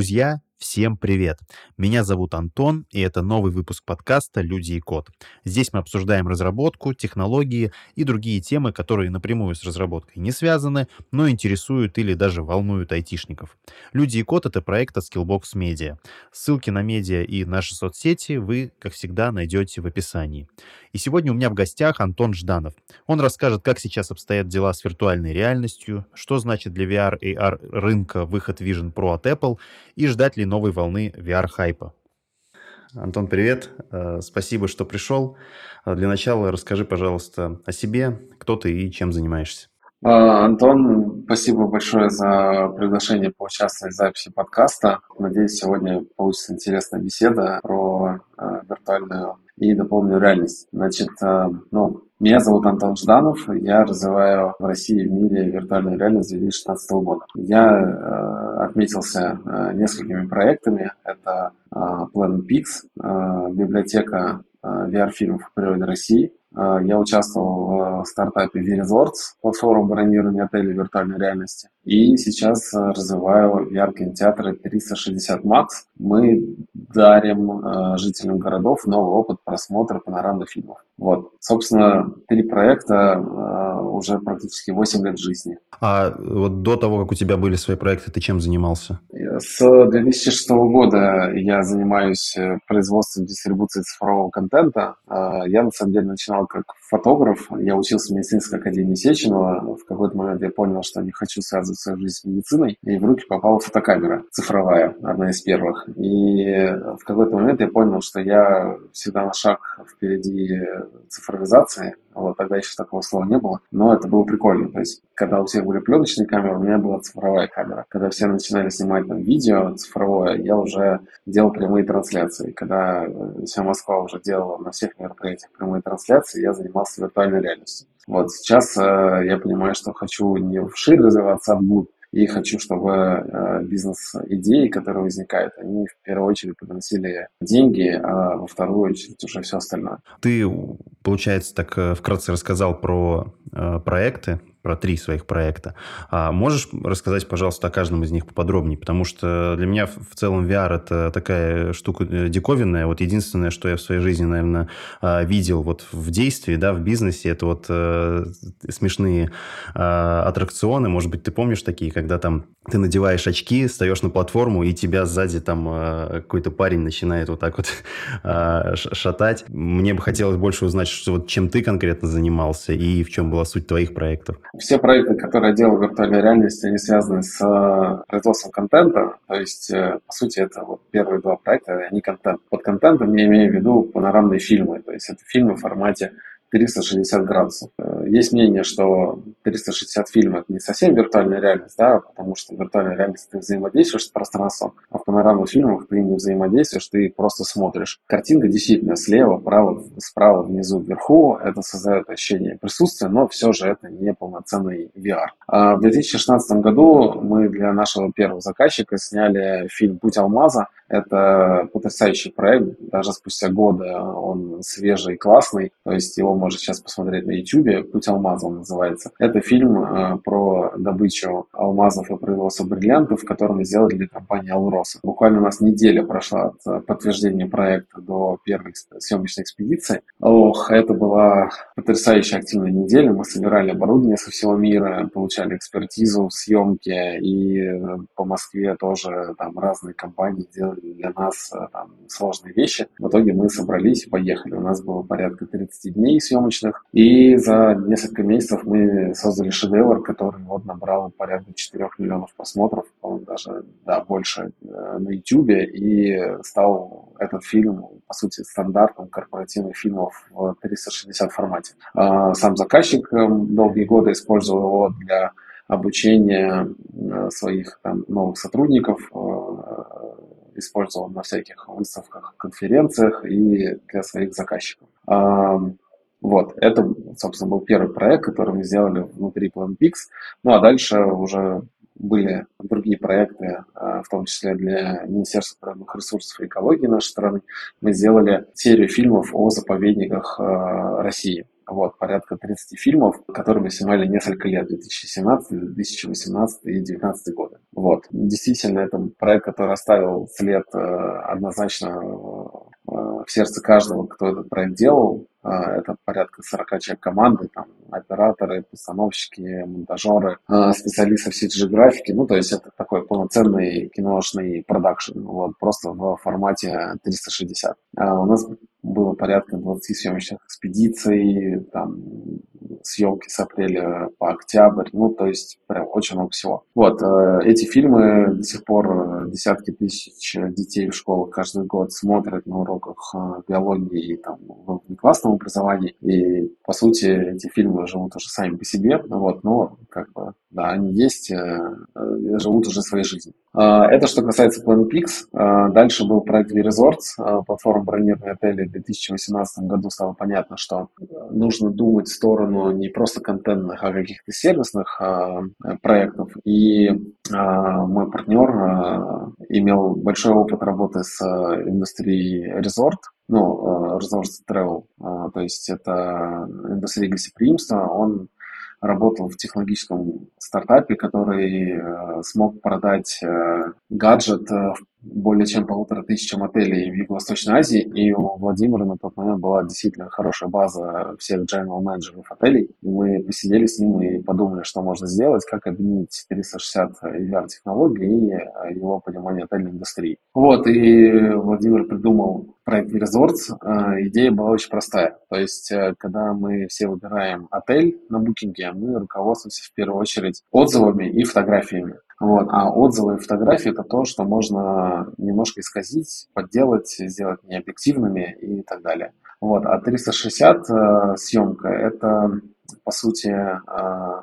Друзья, всем привет! Меня зовут Антон, и это новый выпуск подкаста «Люди и код». Здесь мы обсуждаем разработку, технологии и другие темы, которые напрямую с разработкой не связаны, но интересуют или даже волнуют айтишников. «Люди и код» — это проект от Skillbox Media. Ссылки на медиа и наши соцсети вы, как всегда, найдете в описании. И сегодня у меня в гостях Антон Жданов. Он расскажет, как сейчас обстоят дела с виртуальной реальностью, что значит для VR и AR рынка выход Vision Pro от Apple и ждать ли новой волны VR-хайпа. Антон, привет. Э, спасибо, что пришел. Э, для начала расскажи, пожалуйста, о себе, кто ты и чем занимаешься. А, Антон, спасибо большое за приглашение поучаствовать в записи подкаста. Надеюсь, сегодня получится интересная беседа про э, виртуальную и дополненную реальность. Значит, ну, меня зовут Антон Жданов, я развиваю в России и в мире виртуальную реальность с 2016 года. Я э, отметился э, несколькими проектами. Это э, Planet Pix, э, библиотека э, VR-фильмов природы России, а, я участвовал в стартапе V-Resorts, платформа бронирования отелей виртуальной реальности. И сейчас развиваю VR-кинотеатры 360 Max. Мы дарим а, жителям городов новый опыт просмотра панорамных фильмов. Вот, собственно, три проекта а, уже практически 8 лет жизни. А вот до того, как у тебя были свои проекты, ты чем занимался? С 2006 года я занимаюсь э, производством дистрибуцией цифрового контента. Я, на самом деле, начинал как фотограф. Я учился в медицинской академии Сеченова. В какой-то момент я понял, что не хочу связывать свою жизнь с медициной. И в руки попала фотокамера цифровая, одна из первых. И в какой-то момент я понял, что я всегда на шаг впереди цифровизации. Вот, тогда еще такого слова не было. Но это было прикольно. То есть, когда у всех были пленочные камеры, у меня была цифровая камера. Когда все начинали снимать там видео цифровое, я уже делал прямые трансляции. Когда вся Москва уже делала на всех мероприятиях прямые трансляции, я занимался виртуальной реальностью. Вот сейчас э, я понимаю, что хочу не вширь развиваться, а вглубь. И хочу, чтобы э, бизнес-идеи, которые возникают, они в первую очередь приносили деньги, а во вторую очередь уже все остальное. Ты, получается, так э, вкратце рассказал про э, проекты, про три своих проекта. А можешь рассказать, пожалуйста, о каждом из них поподробнее? Потому что для меня в целом VR это такая штука э, диковинная. Вот единственное, что я в своей жизни, наверное, а, видел вот в действии, да, в бизнесе, это вот э, смешные э, аттракционы. Может быть, ты помнишь такие, когда там ты надеваешь очки, встаешь на платформу, и тебя сзади там э, какой-то парень начинает вот так вот э, шатать. Мне бы хотелось больше узнать, что вот чем ты конкретно занимался и в чем была суть твоих проектов. Все проекты, которые я делал в виртуальной реальности, они связаны с э, производством контента. То есть, э, по сути, это вот первые два проекта, они контент. Под контентом я имею в виду панорамные фильмы. То есть, это фильмы в формате 360 градусов. Есть мнение, что 360 фильм это не совсем виртуальная реальность, да, потому что в виртуальной реальности ты взаимодействуешь с пространством, а в панорамных фильмах ты не взаимодействуешь, ты просто смотришь. Картинка действительно слева, право, справа, внизу, вверху. Это создает ощущение присутствия, но все же это не полноценный VR. А в 2016 году мы для нашего первого заказчика сняли фильм «Путь алмаза». Это потрясающий проект, даже спустя годы он свежий и классный, то есть его можно сейчас посмотреть на YouTube, «Путь алмаза» называется. Это фильм э, про добычу алмазов и производство бриллиантов, который мы сделали для компании «Алроса». Буквально у нас неделя прошла от э, подтверждения проекта до первой съемочной экспедиции. Ох, это была потрясающая активная неделя. Мы собирали оборудование со всего мира, получали экспертизу, съемки, и э, по Москве тоже там разные компании делали для нас э, там, сложные вещи. В итоге мы собрались и поехали. У нас было порядка 30 дней съемочных, и за несколько месяцев мы создали шедевр, который вот набрал порядка 4 миллионов просмотров, даже да, больше э, на YouTube, и стал этот фильм, по сути, стандартом корпоративных фильмов в 360 формате. А сам заказчик эм, долгие годы использовал его для обучения э, своих там, новых сотрудников, использовал на всяких выставках, конференциях и для своих заказчиков. Вот, это, собственно, был первый проект, который мы сделали внутри PlanPix. Ну, а дальше уже были другие проекты, а, в том числе для Министерства природных ресурсов и экологии нашей страны. Мы сделали серию фильмов о заповедниках а, России. Вот, порядка 30 фильмов, которые мы снимали несколько лет, 2017, 2018 и 2019 годы. Вот. Действительно, это проект, который оставил след э, однозначно в сердце каждого, кто этот проект делал. А, это порядка 40 человек команды, там, операторы, постановщики, монтажеры, а, специалисты в CG-графике. Ну, то есть это такой полноценный киношный продакшн, вот, просто в формате 360. А у нас было порядка 20 съемочных экспедиций, там, съемки с апреля по октябрь, ну, то есть прям очень много всего. Вот, э, эти фильмы до сих пор э, десятки тысяч детей в школах каждый год смотрят на уроках э, биологии и там в внеклассном образовании, и, по сути, эти фильмы живут уже сами по себе, вот, но, как бы, да, они есть, живут уже своей жизнью. Это что касается Plan Дальше был проект V-Resorts, платформа бронирования отелей. В 2018 году стало понятно, что нужно думать в сторону не просто контентных, а каких-то сервисных а, проектов. И а, мой партнер а, имел большой опыт работы с индустрией резорт, ну, Resorts Travel, то есть это индустрия гостеприимства, он работал в технологическом стартапе, который э, смог продать э, гаджет э, более чем полутора тысячам отелей в Юго-Восточной Азии, и у Владимира на тот момент была действительно хорошая база всех general менеджеров отелей. И мы посидели с ним и подумали, что можно сделать, как объединить 360 EVR технологии и его понимание отельной индустрии. Вот, и Владимир придумал проект Resorts. Идея была очень простая. То есть, когда мы все выбираем отель на букинге, мы руководствуемся в первую очередь отзывами и фотографиями. Вот. А отзывы и фотографии это то, что можно немножко исказить, подделать, сделать необъективными и так далее. Вот. А 360 э, съемка это по сути э,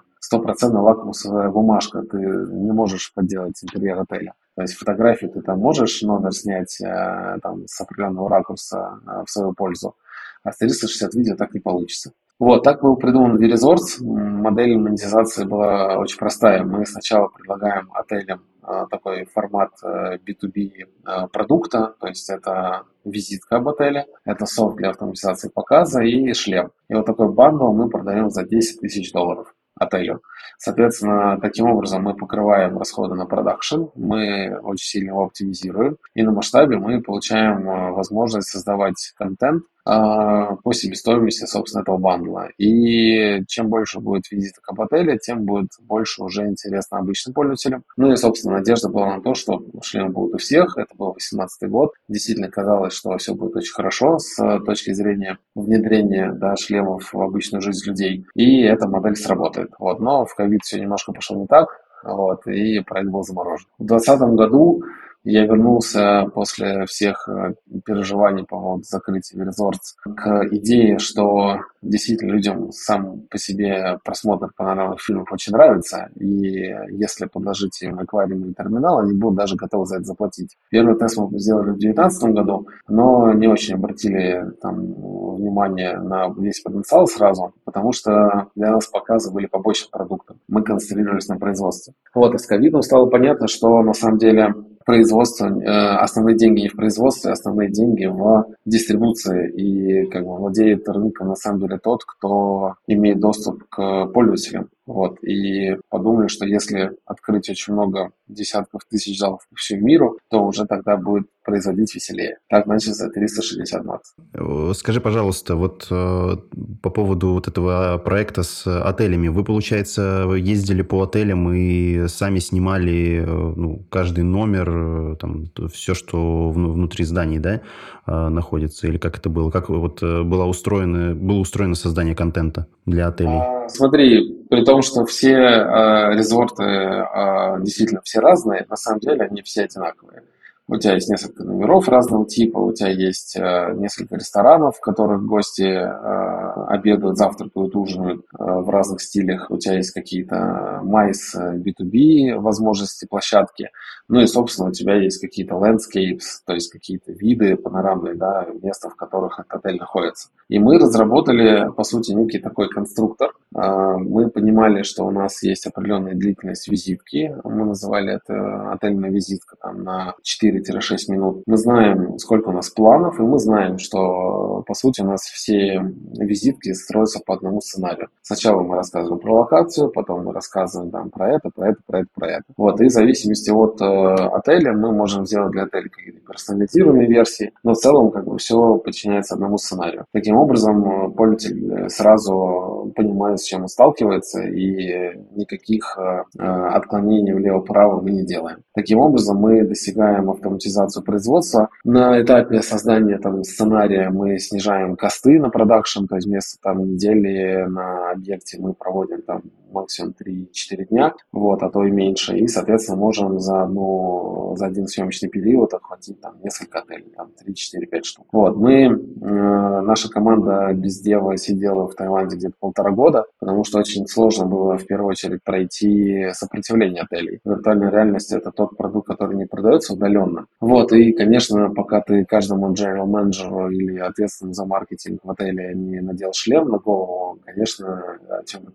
лакмусовая бумажка. Ты не можешь подделать интерьер отеля. То есть фотографию ты там можешь номер снять э, там, с определенного ракурса э, в свою пользу, а с 360 видео так не получится. Вот, так был придуман V-Resorts. Модель монетизации была очень простая. Мы сначала предлагаем отелям а, такой формат B2B э, э, продукта, то есть это визитка об отеле, это софт для автоматизации показа и шлем. И вот такой bundle мы продаем за 10 тысяч долларов отелю. Соответственно, таким образом мы покрываем расходы на продакшн, мы очень сильно его оптимизируем, и на масштабе мы получаем э, возможность создавать контент а, по себестоимости, собственно, этого бандла. И чем больше будет визиток об отеле, тем будет больше уже интересно обычным пользователям. Ну и, собственно, надежда была на то, что шлемы будут у всех. Это был 18 год. Действительно казалось, что все будет очень хорошо с точки зрения внедрения да, шлемов в обычную жизнь людей. И эта модель сработает. Вот. Но в ковид все немножко пошло не так. Вот, и проект был заморожен. В 2020 году я вернулся после всех э, переживаний по поводу закрытия Resorts к идее, что действительно людям сам по себе просмотр панорамных фильмов очень нравится, и если подложить им аквариумный терминал, они будут даже готовы за это заплатить. Первый тест мы сделали в 2019 году, но не очень обратили там внимание на весь потенциал сразу, потому что для нас показы были побочным продуктом. Мы концентрировались на производстве. Вот, и с ковидом стало понятно, что на самом деле производство, э, основные деньги не в производстве, основные деньги в дистрибуции. И как бы владеет рынком на самом деле тот, кто имеет доступ к пользователям. Вот, и подумали, что если открыть очень много десятков тысяч залов по всему миру, то уже тогда будет производить веселее. Так начался 360 Max. Э, скажи, пожалуйста, вот э, по поводу вот этого проекта с отелями. Вы, получается, ездили по отелям и сами снимали э, ну, каждый номер, э, там, все, что внутри зданий, да, э, находится? Или как это было? Как вот э, было устроено, было устроено создание контента для отелей? А, смотри, при том, что все э, резорты э, действительно все разные, на самом деле они все одинаковые. У тебя есть несколько номеров разного типа, у тебя есть э, несколько ресторанов, в которых гости э, обедают, завтракают, ужинают э, в разных стилях. У тебя есть какие-то майс B2B возможности, площадки. Ну и, собственно, у тебя есть какие-то landscapes, то есть какие-то виды панорамные, да, места, в которых этот отель находится. И мы разработали, по сути, некий такой конструктор. Э, мы понимали, что у нас есть определенная длительность визитки. Мы называли это отельная визитка там, на 4 4-6 минут. Мы знаем, сколько у нас планов, и мы знаем, что, по сути, у нас все визитки строятся по одному сценарию. Сначала мы рассказываем про локацию, потом мы рассказываем там, про это, про это, про это, про это. Вот, и в зависимости от э, отеля мы можем сделать для отеля какие-то персонализированные версии, но в целом как бы все подчиняется одному сценарию. Таким образом, пользователь сразу понимает, с чем он сталкивается, и никаких э, отклонений влево-вправо мы не делаем. Таким образом, мы достигаем автоматизацию производства. На этапе создания там, сценария мы снижаем косты на продакшн, то есть вместо там, недели на объекте мы проводим там максимум 3-4 дня, вот, а то и меньше. И, соответственно, можем за, одну, за один съемочный период охватить там несколько отелей, там 3-4-5 штук. Вот, мы, э, наша команда без дела сидела в Таиланде где-то полтора года, потому что очень сложно было в первую очередь пройти сопротивление отелей. Виртуальная реальность это тот продукт, который не продается удаленно. Вот, и, конечно, пока ты каждому general менеджеру или ответственному за маркетинг в отеле не надел шлем на голову, конечно, чем-то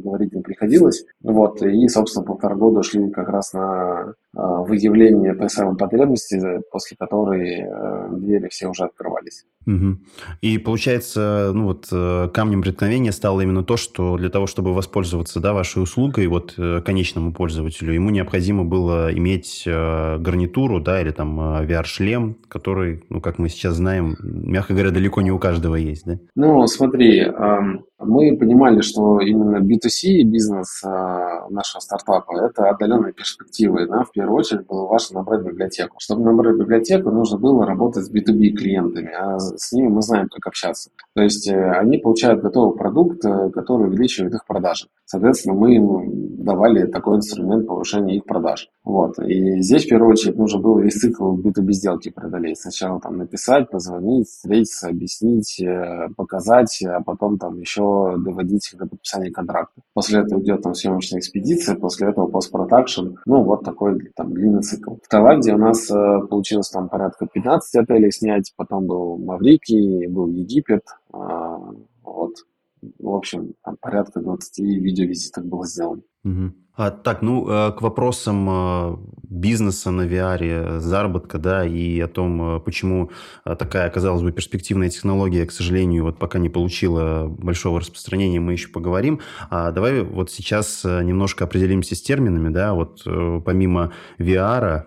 говорить не приходилось. Вот, и, собственно, полтора года шли как раз на а, выявление той самой потребности, после которой э, двери все уже открывались. Угу. И получается, ну вот э, камнем преткновения стало именно то, что для того, чтобы воспользоваться да, вашей услугой, вот э, конечному пользователю, ему необходимо было иметь гарнитуру, да, или там VR-шлем, который, ну, как мы сейчас знаем, мягко говоря, далеко не у каждого есть, да? Ну, смотри, мы понимали, что именно B2C бизнес нашего стартапа – это отдаленные перспективы, да, в первую очередь было важно набрать библиотеку. Чтобы набрать библиотеку, нужно было работать с B2B клиентами, а с ними мы знаем, как общаться. То есть э, они получают готовый продукт, э, который увеличивает их продажи. Соответственно, мы им давали такой инструмент повышения их продаж. Вот. И здесь, в первую очередь, нужно было весь цикл B2B сделки преодолеть. Сначала там написать, позвонить, встретиться, объяснить, э, показать, а потом там еще доводить до подписания контракта. После этого идет там съемочная экспедиция, после этого постпродакшн. Ну, вот такой там длинный цикл. В Таиланде у нас получилось там порядка 15 отелей снять, потом был Маврикий, был Египет, э, вот. В общем, там порядка 20 видеовизиток было сделано. Угу. А, так, ну, э, к вопросам э, бизнеса на VR, заработка, да, и о том, э, почему такая, казалось бы, перспективная технология, к сожалению, вот пока не получила большого распространения, мы еще поговорим. А давай вот сейчас немножко определимся с терминами, да, вот помимо VR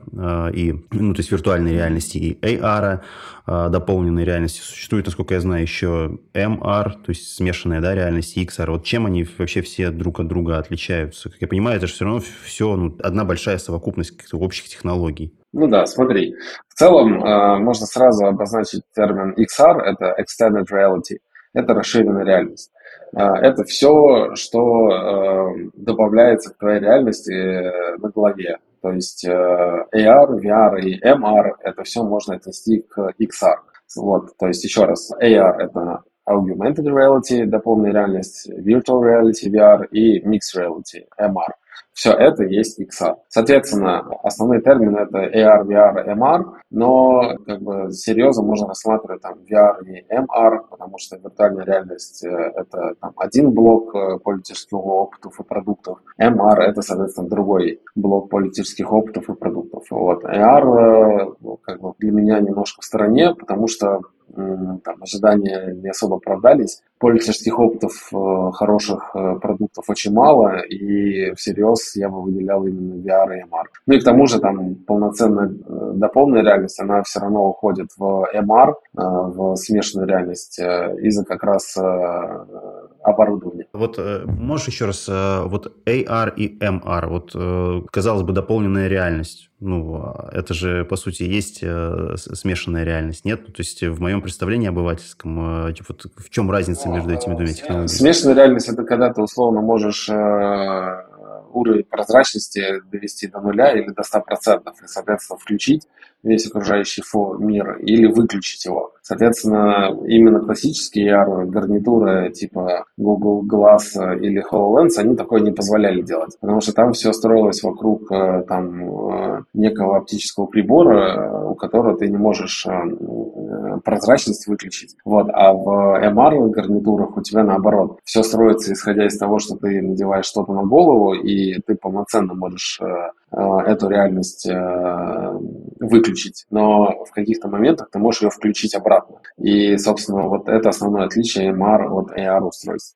и, ну, то есть виртуальной реальности и AR, дополненной реальности, существует, насколько я знаю, еще MR, то есть смешанная, да, реальность и XR. Вот чем они вообще все друг от друга отличаются? Как я понимаю, это же все равно все ну, одна большая совокупность общих технологий. Ну да, смотри. В целом э, можно сразу обозначить термин XR, это Extended Reality, это расширенная реальность. Э, это все, что э, добавляется к твоей реальности э, на голове. То есть э, AR, VR и MR, это все можно отнести к XR. Вот, то есть еще раз, AR это augmented reality, дополненная реальность, virtual reality, VR и mixed reality, MR. Все это есть XR. Соответственно, основные термины это AR, VR, MR, но как бы серьезно можно рассматривать там VR и MR, потому что виртуальная реальность э, это там, один блок э, пользовательских опытов и продуктов, MR это, соответственно, другой блок пользовательских опытов и продуктов. Вот. AR э, как бы для меня немножко в стороне, потому что там, ожидания не особо оправдались. Пользовательских опытов э, хороших э, продуктов очень мало, и всерьез я бы выделял именно VR и MR. Ну и к тому же там полноценная э, дополненная реальность, она все равно уходит в MR, в смешанную реальность, из-за как раз оборудования. Вот можешь еще раз, вот AR и MR, вот казалось бы дополненная реальность, ну, а это же, по сути, есть э, смешанная реальность, нет? Ну, то есть в моем представлении обывательском, э, вот в чем разница между этими двумя технологиями? Смешанная реальность – это когда ты условно можешь э, уровень прозрачности довести до нуля или до 100%, и, соответственно, включить весь окружающий мир или выключить его. Соответственно, именно классические AR гарнитуры типа Google Glass или HoloLens, они такое не позволяли делать, потому что там все строилось вокруг э, там, э, некого оптического прибора, у которого ты не можешь э, прозрачность выключить. Вот. А в MR гарнитурах у тебя наоборот. Все строится исходя из того, что ты надеваешь что-то на голову, и ты полноценно можешь эту реальность выключить, но в каких-то моментах ты можешь ее включить обратно. И, собственно, вот это основное отличие MR от AR устройств.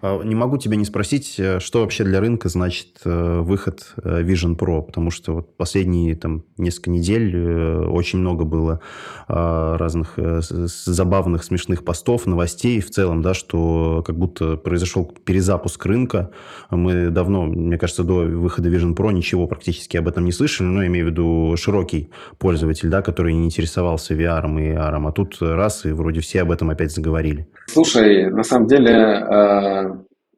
А, не могу тебя не спросить, э, что вообще для рынка значит э, выход э, Vision Pro, потому что вот последние там несколько недель очень много было а, разных забавных, смешных постов, новостей в целом, да, что как будто произошел перезапуск рынка. Мы давно, мне кажется, до выхода Vision Pro ничего практически об этом не слышали, но имею в виду широкий пользователь, да, который не интересовался VR и AR, а тут раз, и вроде все об этом опять заговорили. Слушай, на самом деле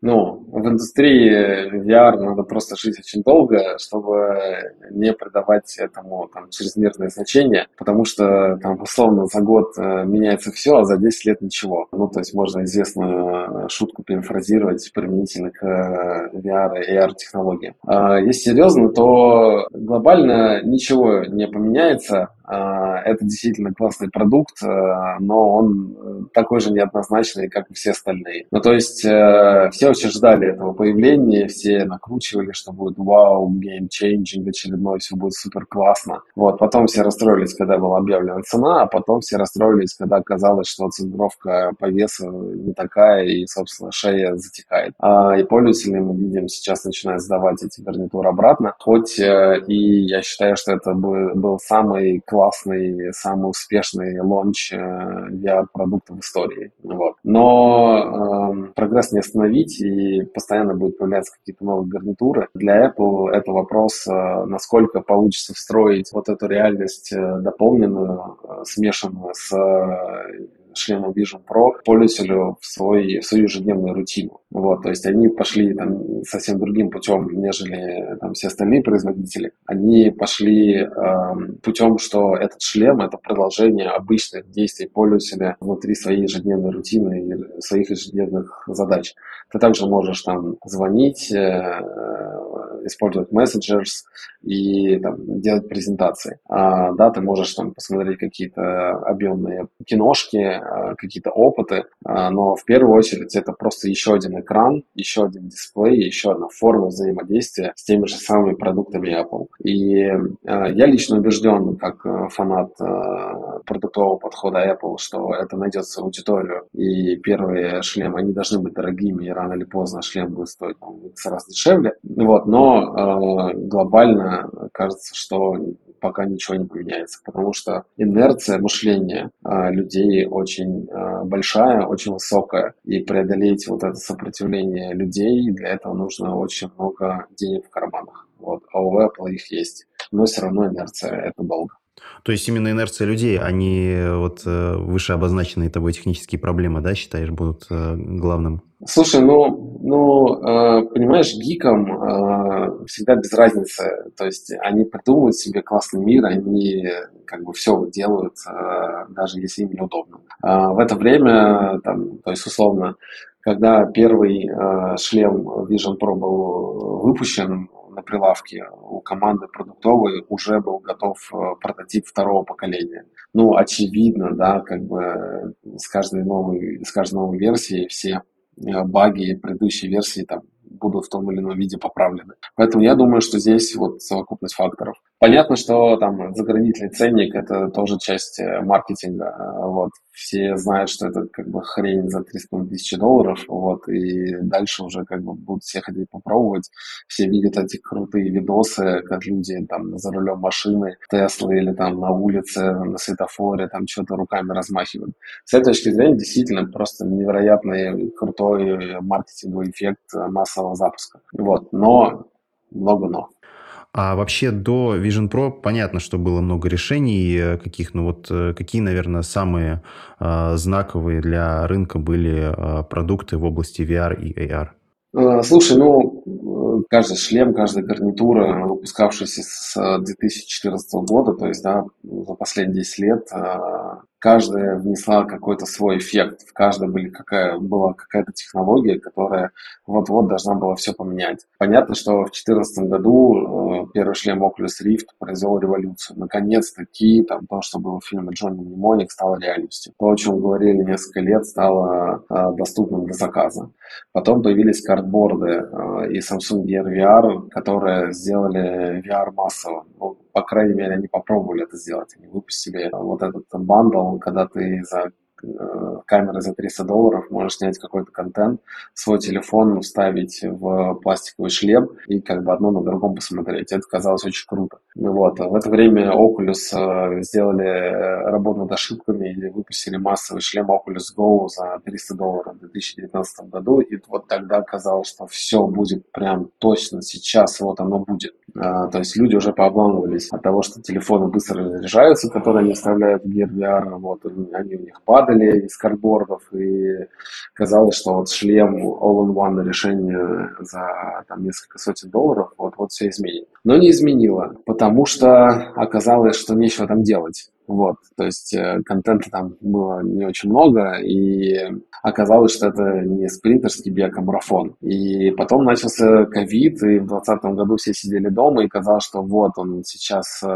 ну, в индустрии VR надо просто жить очень долго, чтобы не придавать этому там, чрезмерное значение, потому что там условно за год э, меняется все, а за 10 лет ничего. Ну, то есть можно известную шутку перефразировать применительно к э, VR и AR технологиям. А если серьезно, то глобально ничего не поменяется, а, это действительно классный продукт, но он э, такой же неоднозначный, как и все остальные. Ну, то есть э, все очень ждали этого появления, все накручивали, что будет вау, game-changing очередной, все будет супер классно. Вот, потом все расстроились, когда была объявлена цена, а потом все расстроились, когда оказалось, что центровка по весу не такая, и, собственно, шея затекает. А, и пользователи, мы видим, сейчас начинают сдавать эти гарнитуры обратно, хоть э, и я считаю, что это был, был самый классный, самый успешный launch э, VR-продукта в истории. Вот. Но э, прогресс не остановить, и постоянно будут появляться какие-то новые гарнитуры. Для Apple это вопрос, э, насколько получится встроить вот эту реальность э, дополненную, э, смешанную с шлемом Vision Pro пользователю в, свой, в свою ежедневную рутину. Вот, то есть они пошли там совсем другим путем, нежели там все остальные производители. Они пошли э, путем, что этот шлем это продолжение обычных действий пользователя внутри своей ежедневной рутины и своих ежедневных задач. Ты также можешь там звонить, э, использовать messengers и там, делать презентации. А, да, ты можешь там посмотреть какие-то объемные киношки, а, какие-то опыты, а, но в первую очередь это просто еще один экран, еще один дисплей, еще одна форма взаимодействия с теми же самыми продуктами Apple. И а, я лично убежден, как э, фанат а, продуктового подхода Apple, что это найдет свою аудиторию, и первые шлемы, они должны быть дорогими, и рано или поздно шлем будет стоить там, в раз дешевле. Вот, но э, глобально кажется, что пока ничего не поменяется, потому что инерция мышления э, людей очень э, большая, очень высокая, и преодолеть вот это сопротивление людей, для этого нужно очень много денег в карманах. Вот. А у Apple их есть, но все равно инерция – это долго. То есть именно инерция людей, а не вот э, выше обозначенные тобой технические проблемы, да, считаешь, будут э, главным? Слушай, ну, ну э, понимаешь, гикам э, всегда без разницы. То есть они придумывают себе классный мир, они как бы все делают, э, даже если им неудобно. Э, в это время, там, то есть условно, когда первый э, шлем Vision Pro был выпущен, на прилавке у команды продуктовой уже был готов э, прототип второго поколения. Ну, очевидно, да, как бы с каждой новой, с каждой новой версией все э, баги предыдущей версии там будут в том или ином виде поправлены. Поэтому я думаю, что здесь вот совокупность факторов. Понятно, что там заградительный ценник – это тоже часть э, маркетинга. Вот. Все знают, что это как бы хрень за 300 тысячи долларов, вот, и дальше уже как бы будут все ходить попробовать. Все видят эти крутые видосы, как люди там за рулем машины, Теслы или там на улице, на светофоре, там что-то руками размахивают. С этой точки зрения действительно просто невероятный крутой маркетинговый эффект массового запуска. Вот, но много но. А вообще до Vision Pro понятно, что было много решений э, каких, ну вот э, какие, наверное, самые э, знаковые для рынка были э, продукты в области VR и AR? Э, слушай, ну, каждый шлем, каждая гарнитура, выпускавшаяся с 2014 года, то есть, да, за последние 10 лет, каждая внесла какой-то свой эффект, в каждой были какая, была какая-то технология, которая вот-вот должна была все поменять. Понятно, что в 2014 году э, первый шлем Oculus Rift произвел революцию. Наконец-таки там то, что было в фильме Джонни Мнемоник, стало реальностью. То, о чем говорили несколько лет, стало э, доступным для заказа. Потом появились картборды э, и Samsung Gear VR, которые сделали VR массово. Ну, по крайней мере, они попробовали это сделать. Они выпустили вот этот бандл, когда ты за Э, камеры за 300 долларов, можешь снять какой-то контент, свой телефон вставить в пластиковый шлем и как бы одно на другом посмотреть. Это казалось очень круто. Вот. В это время Oculus э, сделали работу над ошибками и выпустили массовый шлем Oculus Go за 300 долларов в 2019 году. И вот тогда казалось, что все будет прям точно сейчас, вот оно будет. А, то есть люди уже пообламывались от того, что телефоны быстро разряжаются, которые они вставляют в Gear VR, вот, они у них падали из картбордов, и казалось, что вот шлем all-in-one решение за там, несколько сотен долларов, вот, вот все изменит. Но не изменило, потому что оказалось, что нечего там делать. Вот, то есть э, контента там было не очень много, и оказалось, что это не спринтерский бег, а марафон. И потом начался ковид, и в 2020 году все сидели дома, и казалось, что вот он сейчас э,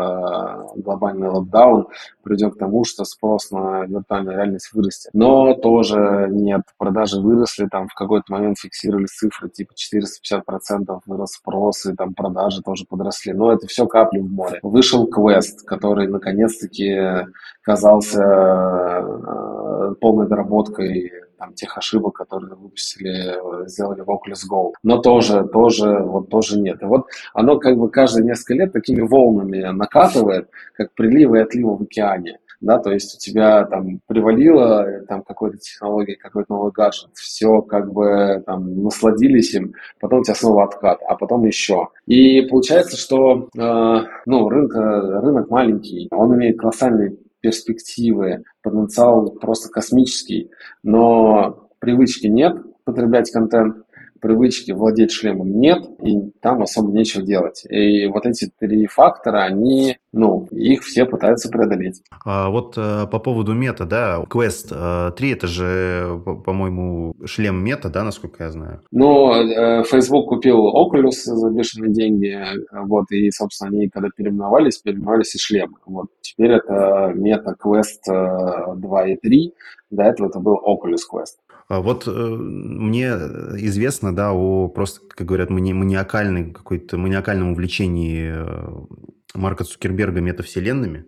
глобальный локдаун придет к тому, что спрос на виртуальную реальность вырастет. Но тоже нет, продажи выросли, там в какой-то момент фиксировались цифры типа 450% вырос спрос, и там продажи тоже подросли. Но это все капли в море. Вышел квест, который наконец-таки казался э, полной доработкой там, тех ошибок, которые выпустили, сделали в Oculus Go. Но тоже, тоже, вот тоже нет. И вот оно как бы каждые несколько лет такими волнами накатывает, как приливы и отливы в океане да, то есть у тебя там привалило там какой-то технологии, какой-то новый гаджет, все как бы там насладились им, потом у тебя снова откат, а потом еще. И получается, что э, ну, рынок, рынок маленький, он имеет колоссальные перспективы, потенциал просто космический, но привычки нет потреблять контент, привычки владеть шлемом нет, и там особо нечего делать. И вот эти три фактора, они, ну, их все пытаются преодолеть. А вот а, по поводу мета, да, Quest 3 это же, по-моему, шлем мета, да, насколько я знаю? Ну, э, Facebook купил Oculus за бешеные деньги, вот, и, собственно, они когда переименовались, переименовались и шлем. Вот, теперь это мета Quest 2 и 3, до этого это был Oculus Quest. А вот э, мне известно, да, о просто, как говорят, мани маниакальной какой-то маниакальном увлечении э, Марка Цукерберга метавселенными.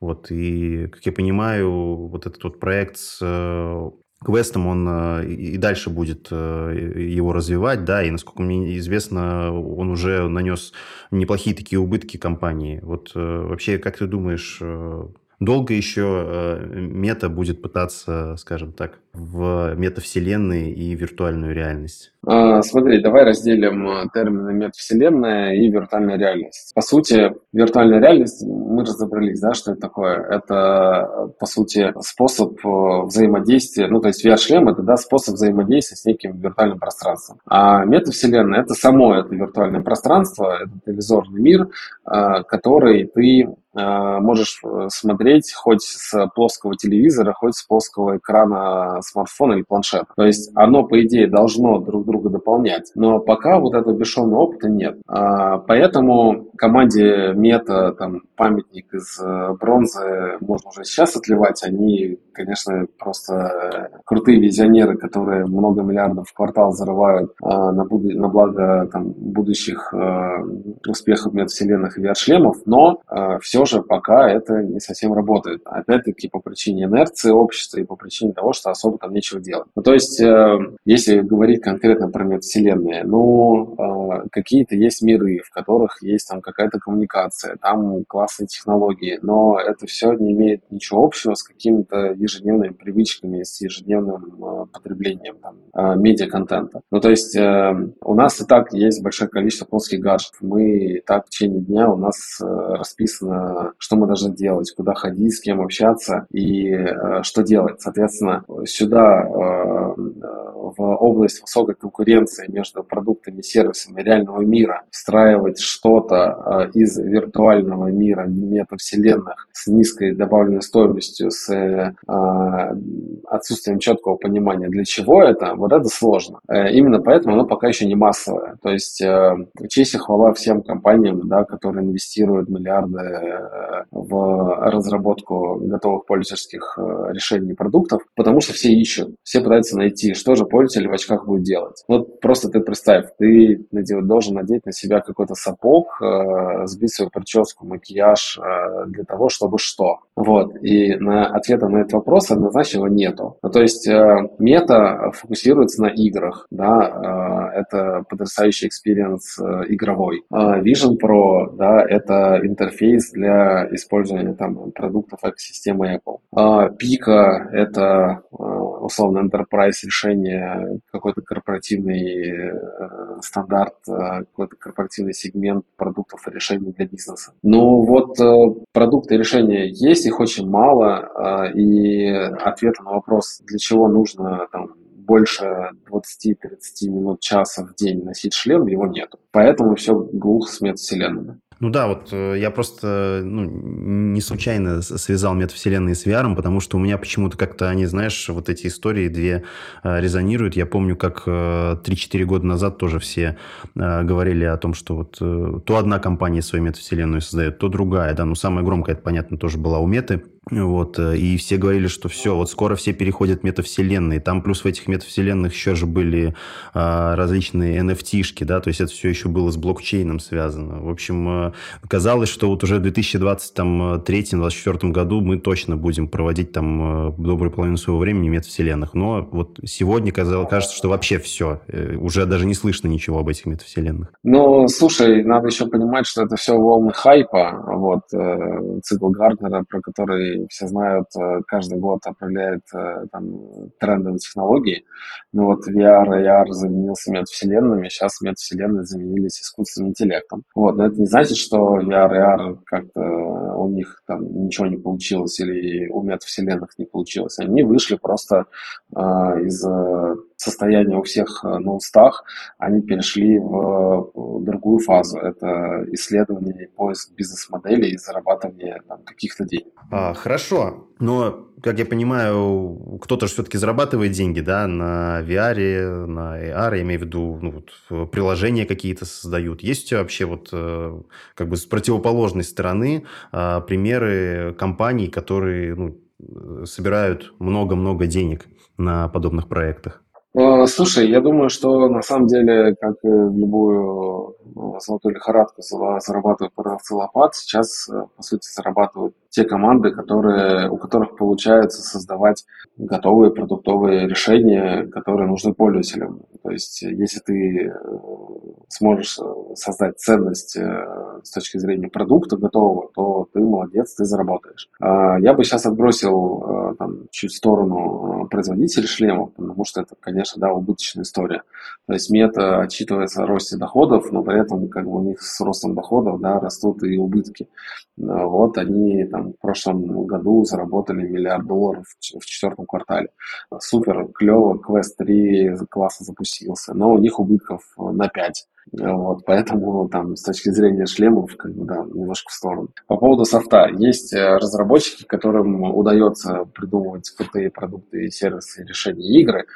Вот, и, как я понимаю, вот этот вот проект с э, Квестом, он и дальше будет его развивать, да, и, насколько мне известно, он уже нанес неплохие такие убытки компании. Вот вообще, как ты думаешь, долго еще мета будет пытаться, скажем так, в метавселенной и виртуальную реальность? А, смотри, давай разделим э, термины метавселенная и виртуальная реальность. По сути, виртуальная реальность, мы разобрались, да, что это такое. Это, по сути, способ э, взаимодействия, ну, то есть VR-шлем – это, да, способ взаимодействия с неким виртуальным пространством. А метавселенная – это само это виртуальное пространство, это иллюзорный мир, который ты Э, можешь э, смотреть хоть с плоского телевизора, хоть с плоского экрана смартфона или планшета. То есть оно, по идее, должно друг друга дополнять. Но пока вот этого бесшовного опыта нет. А, поэтому команде Мета там памятник из э, бронзы можно уже сейчас отливать. Они, конечно, просто крутые визионеры, которые много миллиардов в квартал зарывают а, на, буд- на благо там, будущих а, успехов метавселенных и VR-шлемов. Но все же пока это не совсем работает. Опять-таки по причине инерции общества и по причине того, что особо там нечего делать. Ну, то есть, э, если говорить конкретно про метавселенные, ну, э, какие-то есть миры, в которых есть там какая-то коммуникация, там классные технологии, но это все не имеет ничего общего с какими-то ежедневными привычками, с ежедневным э, потреблением там, э, медиа-контента. Ну, то есть, э, у нас и так есть большое количество плоских гаджетов. Мы и так в течение дня у нас э, расписано что мы должны делать, куда ходить, с кем общаться и э, что делать. Соответственно, сюда э, в область высокой конкуренции между продуктами и сервисами реального мира, встраивать что-то из виртуального мира, метавселенных с низкой добавленной стоимостью, с отсутствием четкого понимания, для чего это, вот это сложно. Именно поэтому оно пока еще не массовое. То есть честь и хвала всем компаниям, да, которые инвестируют миллиарды в разработку готовых пользовательских решений продуктов, потому что все ищут, все пытаются найти, что же пользователь в очках будет делать. Вот просто ты представь, ты должен надеть на себя какой-то сапог, э, сбить свою прическу, макияж э, для того, чтобы что. Вот. И на ответа на этот вопрос однозначно нету. Ну, то есть э, Meta фокусируется на играх, да, э, это потрясающий experience э, игровой. Э, Vision Pro, да, это интерфейс для использования там продуктов экосистемы Apple. Э, Pika — это э, условно enterprise решение, какой-то корпоративный э, стандарт, э, какой-то корпоративный сегмент продуктов и решений для бизнеса. Но вот э, продукты и решения есть, их очень мало, и ответа на вопрос, для чего нужно там, больше 20-30 минут, часа в день носить шлем, его нет. Поэтому все глухо с метавселенными. Ну да, вот э, я просто ну, не случайно связал метавселенные с VR, потому что у меня почему-то как-то они, знаешь, вот эти истории две э, резонируют. Я помню, как 3-4 э, года назад тоже все говорили о том, что вот то одна компания свою метавселенную создает, то другая. Да, ну самая громкая, это понятно, тоже была у Меты. Вот, э, и все говорили, что все, вот скоро все переходят в метавселенные. Там плюс в этих метавселенных еще же были а, различные NFT-шки, да, то есть это все еще было с блокчейном связано. В общем, а, казалось, что вот уже в 2023-2024 году мы точно будем проводить там а, добрую половину своего времени в метавселенных. Но вот сегодня казалось, кажется, что вообще все, уже даже не слышно ничего об этих метавселенных. Ну, слушай, надо еще понимать, что это все волны хайпа, вот, цикл Гарднера, про который все знают, э, каждый год определяет э, там, трендовые технологии. Ну вот VR и AR заменился метавселенными, сейчас метавселенные заменились искусственным интеллектом. Вот, но это не значит, что VR и AR как-то у них там ничего не получилось или у метавселенных не получилось. Они вышли просто э, из состояния у всех на устах, они перешли в другую фазу. Это исследование и поиск бизнес-моделей и зарабатывание там, каких-то денег. А, хорошо, но, как я понимаю, кто-то же все-таки зарабатывает деньги, да, на VR, на AR, я имею в виду, ну, вот, приложения какие-то создают. Есть вообще вот э, как бы с противоположной стороны а, примеры компаний, которые ну, собирают много-много денег на подобных проектах? Э, слушай, я думаю, что на самом деле, как и в любую ну, золотую лихорадку зарабатывают продавцы лопат, сейчас, э, по сути, зарабатывают те команды, которые, у которых получается создавать готовые продуктовые решения, которые нужны пользователям. То есть, если ты э, сможешь создать ценность с точки зрения продукта готового, то ты молодец, ты заработаешь. А, я бы сейчас отбросил там, чуть в сторону производителей шлемов, потому что это, конечно, да, убыточная история. То есть мета отчитывается о росте доходов, но при этом как бы у них с ростом доходов да, растут и убытки. Вот они там в прошлом году заработали миллиард долларов в четвертом квартале. Супер, клево, квест 3 класса запустился, но у них убытков на 5. Вот, поэтому там с точки зрения шлемов, как бы, да, немножко в сторону. По поводу софта. Есть э, разработчики, которым удается придумывать крутые продукты сервисы, решения игры.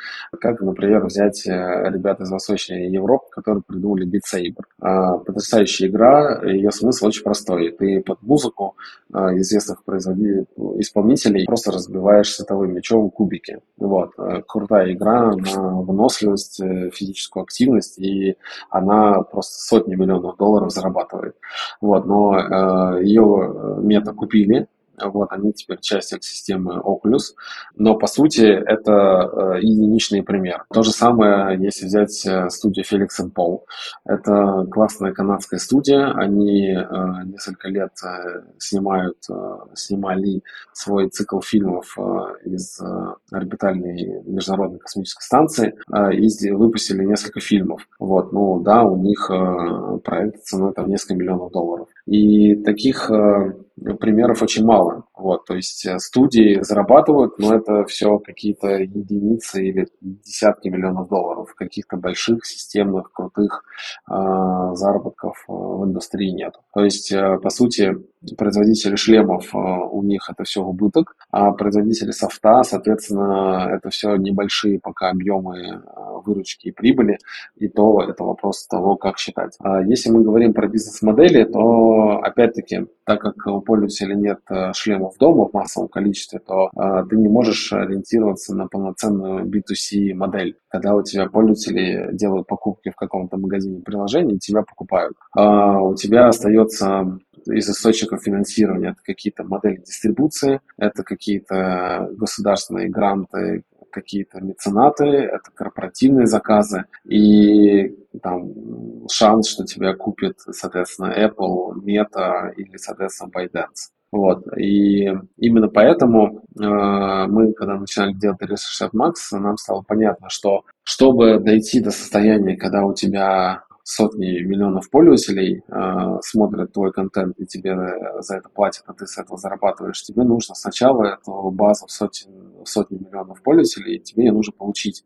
Как, например, взять э, ребят из Восточной Европы, которые придумали Beat Saber. А, потрясающая игра, ее смысл очень простой. Ты под музыку а, известных производителей, исполнителей просто разбиваешь световым мячом кубики. Вот. Э, крутая игра на выносливость, физическую активность, и она просто сотни миллионов долларов зарабатывает. Вот, но э, ее э, мета купили, вот, они теперь часть экосистемы Oculus, но по сути это э, единичный пример. То же самое, если взять э, студию Felix and Paul. Это классная канадская студия, они э, несколько лет снимают, снимали свой цикл фильмов из орбитальной международной космической станции и выпустили несколько фильмов. Вот, ну да, у них проект ценой там несколько миллионов долларов. И таких э, примеров очень мало. Вот, то есть э, студии зарабатывают, но это все какие-то единицы или десятки миллионов долларов. Каких-то больших, системных, крутых э, заработков э, в индустрии нет. То есть, э, по сути, производители шлемов, э, у них это все убыток, а производители софта, соответственно, это все небольшие пока объемы э, выручки и прибыли, и то это вопрос того, как считать. А если мы говорим про бизнес-модели, то, опять-таки, так как у пользователя нет э, шлемов дома в массовом количестве, то ты не можешь ориентироваться на полноценную B2C модель, когда у тебя пользователи делают покупки в каком-то магазине приложений, тебя покупают. А у тебя остается из источников финансирования это какие-то модели дистрибуции, это какие-то государственные гранты, какие-то меценаты, это корпоративные заказы, и там шанс, что тебя купит, соответственно, Apple, Meta или, соответственно, ByteDance. Вот. И именно поэтому э, мы, когда начинали делать 360 Max, нам стало понятно, что чтобы дойти до состояния, когда у тебя сотни миллионов пользователей э, смотрят твой контент и тебе за это платят, а ты с этого зарабатываешь, тебе нужно сначала эту базу сотен, сотни миллионов пользователей, тебе ее нужно получить.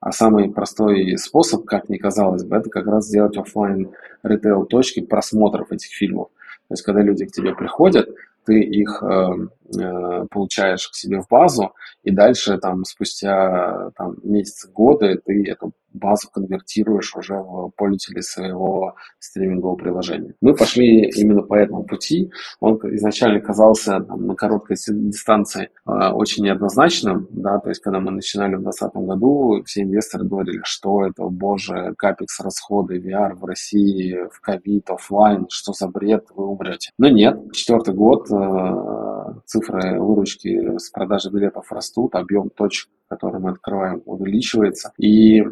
А самый простой способ, как ни казалось бы, это как раз сделать офлайн ритейл точки просмотров этих фильмов. То есть, когда люди к тебе приходят, ты их э, э, получаешь к себе в базу, и дальше там спустя там, месяцы, годы ты эту базу конвертируешь уже в пользователей своего стримингового приложения. Мы пошли именно по этому пути. Он изначально казался там, на короткой дистанции э, очень неоднозначным, да, то есть когда мы начинали в 2020 году, все инвесторы говорили, что это, боже, капекс расходы, VR в России, в ковид, офлайн, что за бред, вы умрете. Но нет, четвертый год э, цифры выручки с продажи билетов растут, объем точек который мы открываем, увеличивается. И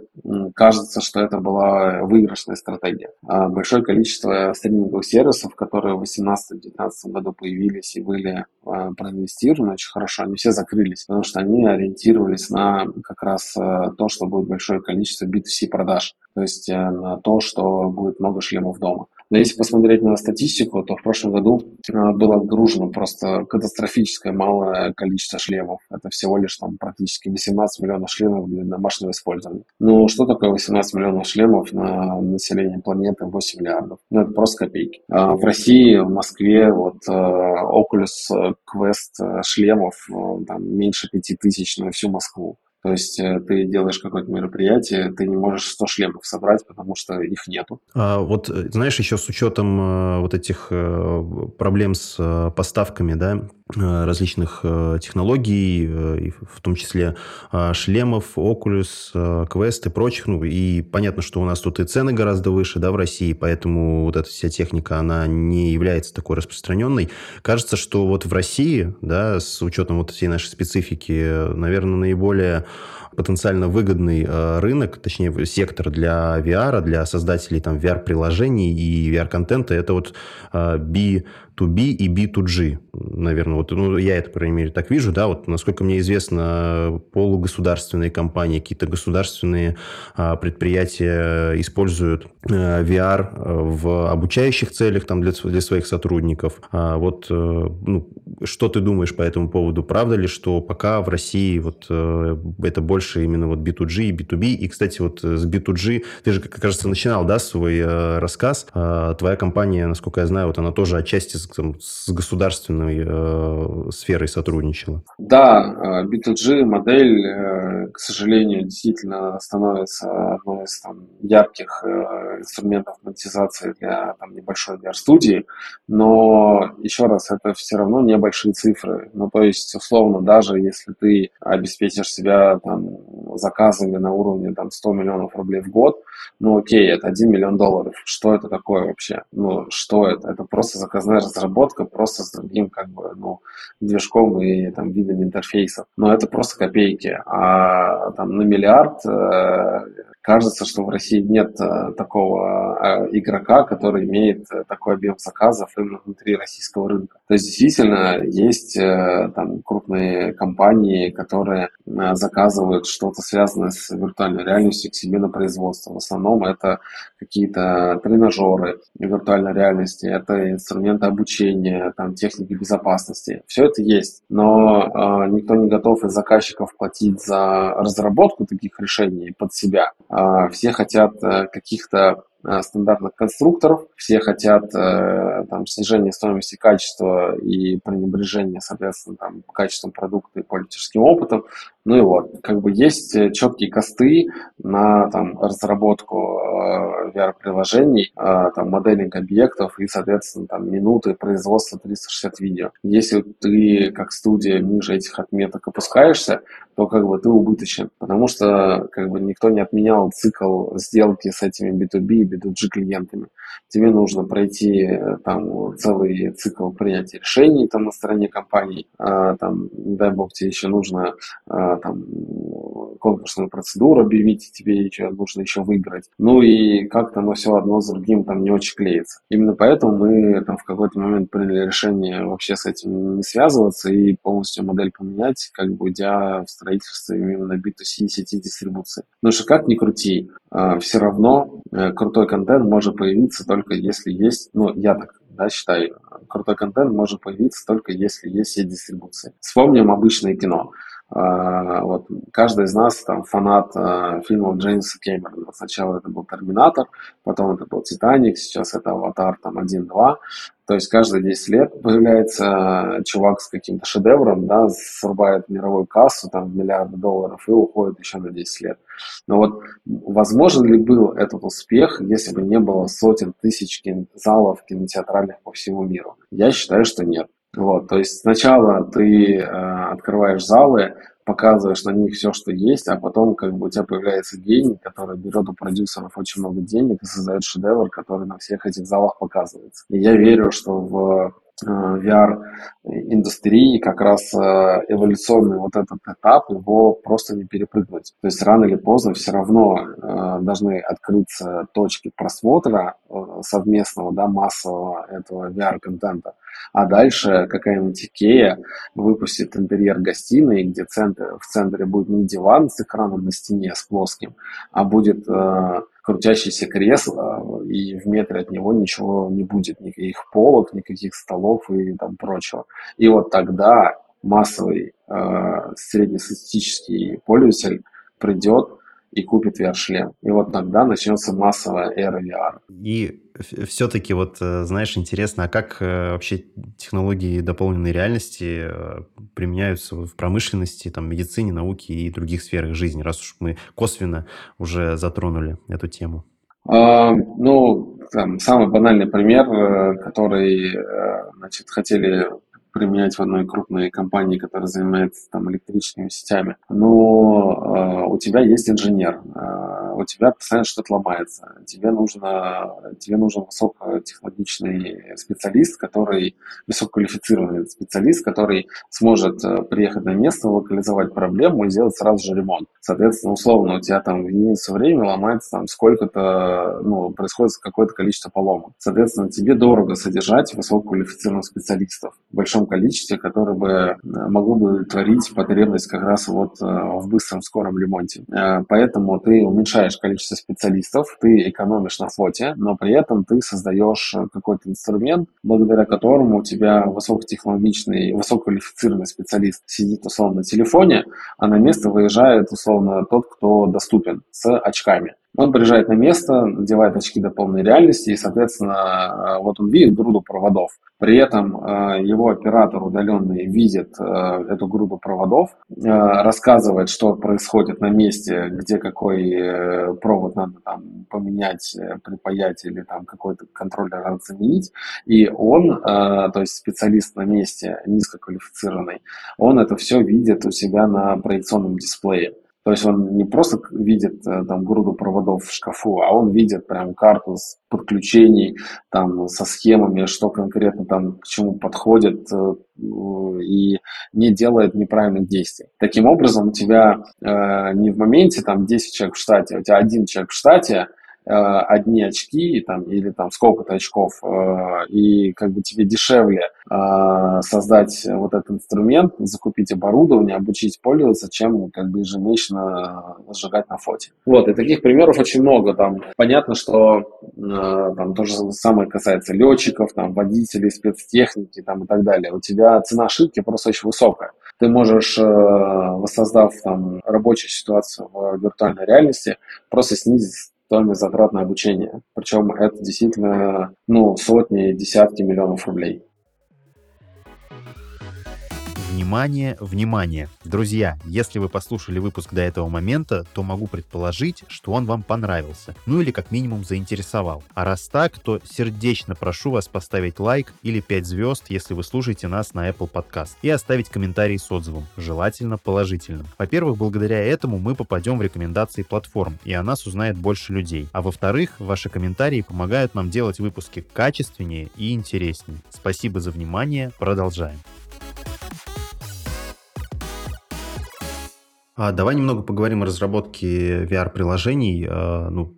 кажется, что это была выигрышная стратегия. А большое количество стриминговых сервисов, которые в 2018-2019 году появились и были а, проинвестированы очень хорошо, они все закрылись, потому что они ориентировались на как раз а, то, что будет большое количество B2C продаж, то есть э, на то, что будет много шлемов дома. Но если посмотреть на статистику, то в прошлом году а, было отгружено просто катастрофическое малое количество шлемов. Это всего лишь там практически 18 миллионов шлемов для домашнего использования. Ну, что такое 18 миллионов шлемов на население планеты 8 миллиардов? Ну, это просто копейки. А в России, в Москве, вот э, Oculus Quest э, шлемов э, там меньше 5 тысяч на всю Москву. То есть э, ты делаешь какое-то мероприятие, ты не можешь 100 шлемов собрать, потому что их нету. А вот, э, знаешь, еще с учетом э, вот этих проблем с поставками, да, различных технологий, в том числе шлемов, Oculus, Quest и прочих, ну, и понятно, что у нас тут и цены гораздо выше, да, в России, поэтому вот эта вся техника, она не является такой распространенной. Кажется, что вот в России, да, с учетом вот всей нашей специфики, наверное, наиболее потенциально выгодный э, рынок, точнее сектор для VR, для создателей там VR-приложений и VR-контента, это вот э, B2B и B2G, наверное. Вот, ну, я это, по крайней мере, так вижу, да, вот, насколько мне известно, полугосударственные компании, какие-то государственные э, предприятия используют VR в обучающих целях там, для, для своих сотрудников. А вот ну, что ты думаешь по этому поводу? Правда ли, что пока в России вот это больше именно вот B2G и B2B. И, кстати, вот э, с B2G, ты же, кажется, начинал, да, свой э, рассказ. Э, твоя компания, насколько я знаю, вот она тоже отчасти с, там, с государственной э, сферой сотрудничала. Да, э, B2G модель, э, к сожалению, действительно становится одной из там, ярких э, инструментов монетизации для там, небольшой VR-студии, но еще раз, это все равно небольшие цифры. Ну, то есть, условно, даже если ты обеспечишь себя там, заказами на уровне там 100 миллионов рублей в год, ну окей, это 1 миллион долларов. Что это такое вообще? Ну, что это? Это просто заказная разработка, просто с другим как бы, ну, движком и там видами интерфейсов. Но это просто копейки. А там на миллиард э, кажется, что в России нет э, такого э, игрока, который имеет такой объем заказов именно внутри российского рынка. То есть действительно есть там крупные компании, которые заказывают что-то связанное с виртуальной реальностью к себе на производство. В основном это какие-то тренажеры виртуальной реальности, это инструменты обучения, там, техники безопасности. Все это есть, но э, никто не готов из заказчиков платить за разработку таких решений под себя. Э, все хотят э, каких-то Э, стандартных конструкторов. Все хотят э, там, снижения стоимости качества и пренебрежения, соответственно, там, качеством продукта и пользовательским опытом. Ну и вот, как бы есть э, четкие косты на там, разработку э, VR-приложений, э, там, моделинг объектов и, соответственно, там, минуты производства 360 видео. Если ты как студия ниже этих отметок опускаешься, то как бы ты убыточен, потому что как бы никто не отменял цикл сделки с этими B2B и B2G клиентами. Тебе нужно пройти э, там целый цикл принятия решений там на стороне компании, а, там, дай бог, тебе еще нужно там конкурсную процедуру объявить, тебе еще нужно еще выиграть. Ну и как-то оно все одно с другим там не очень клеится. Именно поэтому мы там в какой-то момент приняли решение вообще с этим не связываться и полностью модель поменять, как бы идя в строительство именно B2C сети дистрибуции. Потому что как ни крути, а, все равно э, крутой контент может появиться только если есть, ну, я так да, считаю, крутой контент может появиться только если есть сеть дистрибуции. Вспомним обычное кино. А, вот, каждый из нас там фанат а, фильмов Джеймса Кэмерона. Сначала это был Терминатор, потом это был Титаник, сейчас это Аватар там 1-2. То есть каждые 10 лет появляется чувак с каким-то шедевром, да, срубает мировую кассу там в миллиарды долларов и уходит еще на 10 лет. Но вот возможен ли был этот успех, если бы не было сотен тысяч залов кинотеатральных по всему миру? Я считаю, что нет. Вот, то есть сначала ты э, открываешь залы, показываешь на них все, что есть, а потом как бы у тебя появляется гений, который берет у продюсеров очень много денег и создает шедевр, который на всех этих залах показывается. И я верю, что в Э, VR-индустрии как раз э, эволюционный вот этот этап, его просто не перепрыгнуть. То есть рано или поздно все равно э, должны открыться точки просмотра совместного, да, массового этого VR-контента. А дальше какая-нибудь Икея выпустит интерьер гостиной, где центр, в центре будет не диван с экраном на стене, с плоским, а будет крутящееся кресло, и в метре от него ничего не будет, никаких полок, никаких столов и там прочего. И вот тогда массовый э, среднестатистический пользователь придет и купит VR-шлем. И вот тогда начнется массовая эра VR. И все-таки вот, э, знаешь, интересно, а как э, вообще технологии дополненной реальности э, применяются в промышленности, там, медицине, науке и других сферах жизни, раз уж мы косвенно уже затронули эту тему? А, ну, там, самый банальный пример, который, значит, хотели применять в одной крупной компании, которая занимается там электрическими сетями. Но э, у тебя есть инженер, э, у тебя постоянно что-то ломается. Тебе нужно, тебе нужен высокотехнологичный специалист, который высококвалифицированный специалист, который сможет э, приехать на место, локализовать проблему и сделать сразу же ремонт. Соответственно, условно у тебя там в единицу времени ломается там сколько-то, ну, происходит какое-то количество поломок. Соответственно, тебе дорого содержать высококвалифицированных специалистов в большом большом количестве, которое бы э, могло бы творить потребность как раз вот э, в быстром скором ремонте. Э, поэтому ты уменьшаешь количество специалистов, ты экономишь на флоте, но при этом ты создаешь какой-то инструмент, благодаря которому у тебя высокотехнологичный, высококвалифицированный специалист сидит условно на телефоне, а на место выезжает условно тот, кто доступен с очками. Он приезжает на место, надевает очки до полной реальности, и, соответственно, вот он видит груду проводов. При этом э, его оператор удаленный видит э, эту груду проводов, э, рассказывает, что происходит на месте, где какой провод надо там поменять, припаять или там какой-то контроллер надо заменить. И он, то есть специалист на месте, низкоквалифицированный, он это все видит у себя на проекционном дисплее. То есть он не просто видит э, там груду проводов в шкафу, а он видит прям карту с подключений, там со схемами, что конкретно там к чему подходит э, и не делает неправильных действий. Таким образом, у тебя э, не в моменте там 10 человек в штате, а у тебя один человек в штате, одни очки там, или там сколько-то очков, и как бы тебе дешевле создать вот этот инструмент, закупить оборудование, обучить пользоваться, чем как бы ежемесячно сжигать на фоте. Вот, и таких примеров очень много. Там понятно, что там то же самое касается летчиков, там, водителей, спецтехники там, и так далее. У тебя цена ошибки просто очень высокая. Ты можешь, воссоздав там, рабочую ситуацию в виртуальной реальности, просто снизить стоимость затрат на обучение. Причем это действительно ну, сотни, десятки миллионов рублей. Внимание, внимание! Друзья, если вы послушали выпуск до этого момента, то могу предположить, что он вам понравился, ну или как минимум заинтересовал. А раз так, то сердечно прошу вас поставить лайк или 5 звезд, если вы слушаете нас на Apple Podcast, и оставить комментарий с отзывом, желательно положительным. Во-первых, благодаря этому мы попадем в рекомендации платформ, и о нас узнает больше людей. А во-вторых, ваши комментарии помогают нам делать выпуски качественнее и интереснее. Спасибо за внимание, продолжаем. А давай немного поговорим о разработке VR-приложений. А, ну,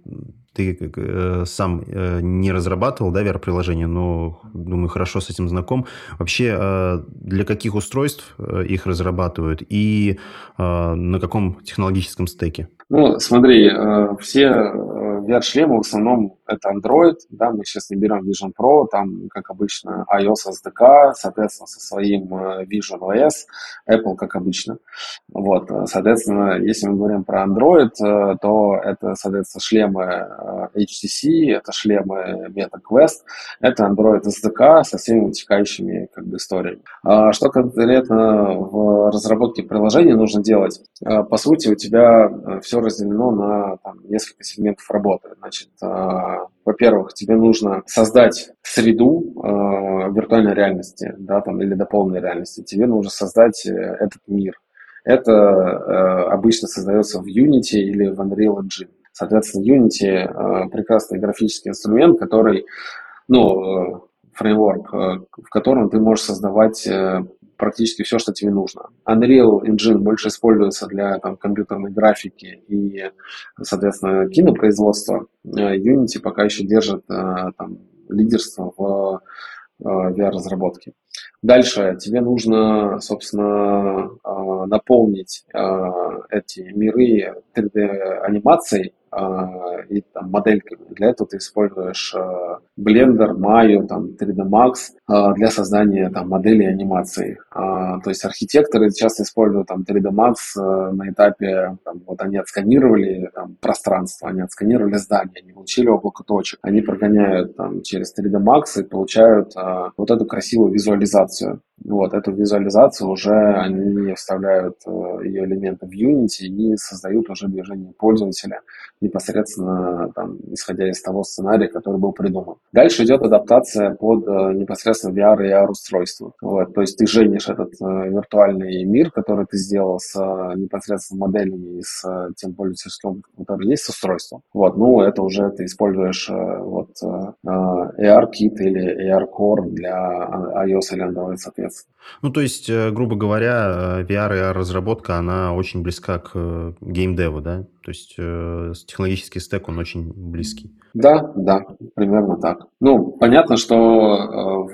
ты э, сам э, не разрабатывал, да, VR-приложения, но, думаю, хорошо с этим знаком. Вообще, а, для каких устройств э, их разрабатывают и а, на каком технологическом стеке? Ну, смотри, все VR-шлемы в основном это Android, да, мы сейчас не берем Vision Pro, там, как обычно, iOS SDK, соответственно, со своим э, Vision OS, Apple, как обычно. Вот, соответственно, если мы говорим про Android, э, то это, соответственно, шлемы э, HTC, это шлемы MetaQuest, это Android SDK со всеми вытекающими как бы историями. А что конкретно в разработке приложения нужно делать? По сути, у тебя все разделено на там, несколько сегментов работы. Значит, во-первых, тебе нужно создать среду э, виртуальной реальности, да, там, или дополненной реальности. Тебе нужно создать э, этот мир. Это э, обычно создается в Unity или в Unreal Engine. Соответственно, Unity э, прекрасный графический инструмент, который, ну, э, фреймворк, э, в котором ты можешь создавать практически все, что тебе нужно. Unreal Engine больше используется для там, компьютерной графики и, соответственно, кинопроизводства. Э, Unity пока еще держит э, там, лидерство в э, VR-разработке. Дальше тебе нужно, собственно, наполнить эти миры 3D-анимацией, а, и там, модельками. Для этого ты используешь а, Blender, Maya, там, 3D Max а, для создания там, моделей анимации. То есть архитекторы часто используют там, 3D Max на этапе, там, вот они отсканировали там, пространство, они отсканировали здание, они получили облако точек, они прогоняют там, через 3D Max и получают вот эту красивую визуализацию. Вот, эту визуализацию уже они вставляют ее элементы в Unity и создают уже движение пользователя непосредственно там, исходя из того сценария, который был придуман. Дальше идет адаптация под э, непосредственно VR и AR устройство. Вот, то есть ты женишь этот э, виртуальный мир, который ты сделал с э, непосредственно моделями и с э, тем пользовательским, который есть с устройством. Вот, ну это уже ты используешь э, вот э, ARKit или ARCore для iOS или Android, соответственно. Ну, то есть, э, грубо говоря, VR и разработка, она очень близка к э, геймдеву, да? То есть э, технологический стек, он очень близкий. Да, да, примерно так. Ну, понятно, что э,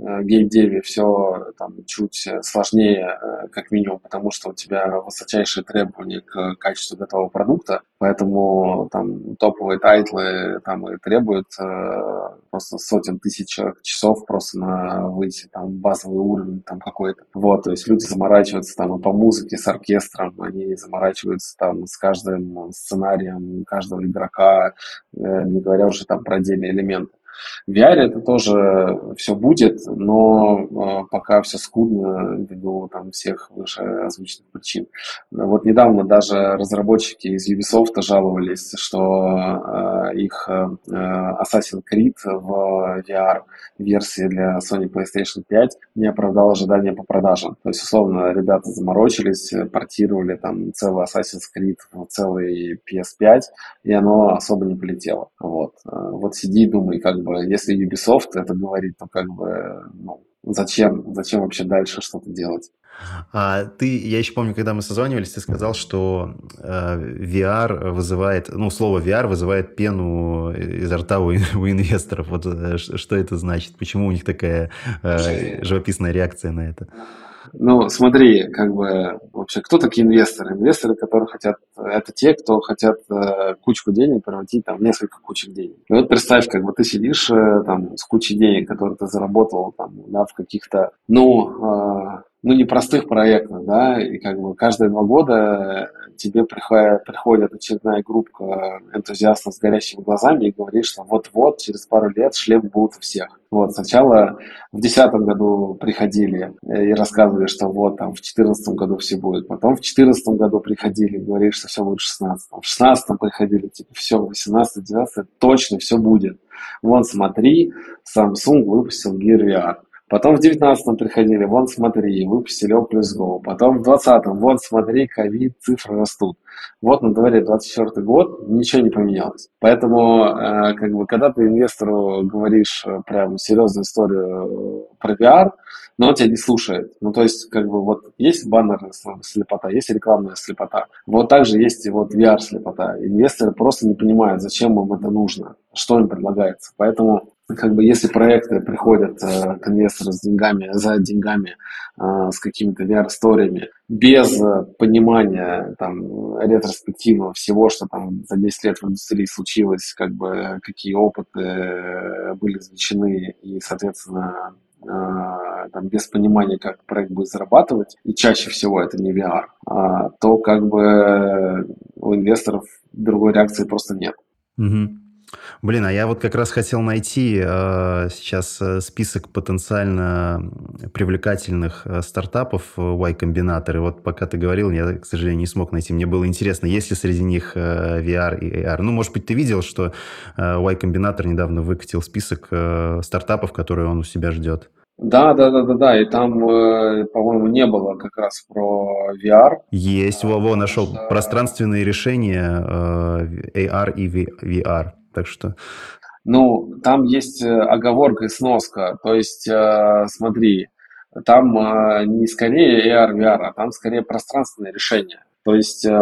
в Э, геймдеве все там чуть сложнее, э, как минимум, потому что у тебя высочайшие требования к качеству готового продукта, поэтому там топовые тайтлы там и требуют э, просто сотен тысяч часов просто на выйти там базовый уровень там какой-то. Вот, то есть люди заморачиваются там и по музыке с оркестром, они заморачиваются там с каждым сценарием каждого игрока, не говоря уже там про отдельные элементы. В VR это тоже все будет, но э, пока все скудно ввиду там всех выше озвученных причин. Вот недавно даже разработчики из Ubisoft жаловались, что э, их э, Assassin's Creed в VR версии для Sony PlayStation 5 не оправдал ожидания по продажам. То есть, условно, ребята заморочились, портировали там целый Assassin's Creed в целый PS5, и оно особо не полетело. Вот, вот сиди и думай, как бы, если Ubisoft это говорит, то как бы, ну, зачем, зачем вообще дальше что-то делать? А ты, я еще помню, когда мы созванивались, ты сказал, что э, VR вызывает, ну, слово VR вызывает пену изо рта у, у инвесторов. Вот э, что это значит? Почему у них такая э, живописная реакция на это? Ну, смотри, как бы вообще, кто такие инвесторы? Инвесторы, которые хотят, это те, кто хотят э, кучку денег превратить там, в несколько кучек денег. И вот представь, как бы ты сидишь э, там с кучей денег, которые ты заработал там, да, в каких-то, ну, э, ну, непростых проектах, да, и как бы каждые два года тебе приходит, приходит очередная группа энтузиастов с горящими глазами и говорит, что вот-вот, через пару лет шлем будет у всех. Вот, сначала в десятом году приходили и рассказывали, что вот там в четырнадцатом году все будет. Потом в четырнадцатом году приходили и говорили, что все будет в шестнадцатом. В шестнадцатом приходили, типа, все, в восемнадцатом, девятнадцатом точно все будет. Вон, смотри, Samsung выпустил Gear VR. Потом в 19-м приходили, вон смотри, выпустили O плюс Go. Потом в 20-м, вон смотри, ковид, цифры растут. Вот на дворе 24 год, ничего не поменялось. Поэтому, э, как бы, когда ты инвестору говоришь э, прям серьезную историю э, про VR, но он тебя не слушает. Ну, то есть, как бы, вот есть баннерная слепота, есть рекламная слепота. Вот также есть и вот VR-слепота. Инвесторы просто не понимают, зачем им это нужно, что им предлагается. Поэтому как бы если проекты приходят э, к инвестору с деньгами, за деньгами, э, с какими-то VR-историями, без э, понимания там, ретроспективного всего, что там за 10 лет в индустрии случилось, как бы какие опыты э, были извлечены и, соответственно, там, без понимания, как проект будет зарабатывать, и чаще всего это не VR, а, то как бы у инвесторов другой реакции просто нет. Угу. Блин, а я вот как раз хотел найти э, сейчас э, список потенциально привлекательных э, стартапов э, Y-комбинатор. И вот пока ты говорил, я, к сожалению, не смог найти. Мне было интересно, есть ли среди них э, VR и AR. Ну, может быть, ты видел, что э, Y-комбинатор недавно выкатил список э, стартапов, которые он у себя ждет. Да, да, да, да, да. И там, э, по-моему, не было как раз про VR. Есть, Вова нашел пространственные решения AR и VR. Так что... Ну, там есть э, оговорка и сноска. То есть, э, смотри, там э, не скорее AR, VR, а там скорее пространственное решение. То есть э, э,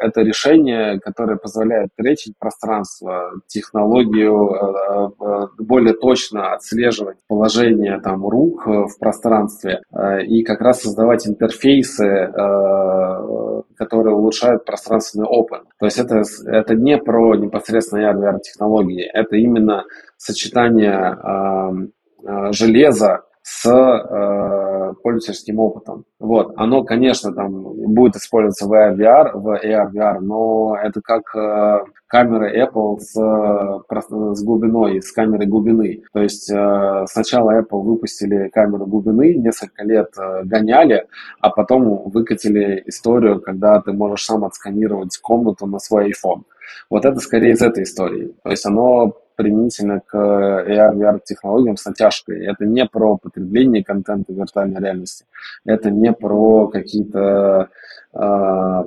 это решение, которое позволяет тречить пространство, технологию э, э, более точно отслеживать положение там, рук в пространстве э, и как раз создавать интерфейсы, э, которые улучшают пространственный опыт. То есть это, это не про непосредственно AR, технологии, это именно сочетание э, э, железа с э, пользовательским опытом. Вот, оно, конечно, там будет использоваться в AR, VR, в AR, VR, но это как э, камеры Apple с, с глубиной, с камерой глубины. То есть э, сначала Apple выпустили камеру глубины, несколько лет э, гоняли, а потом выкатили историю, когда ты можешь сам отсканировать комнату на свой iPhone. Вот это скорее из этой истории. То есть оно применительно к AR, VR технологиям с натяжкой. Это не про потребление контента в виртуальной реальности. Это не про какие-то э,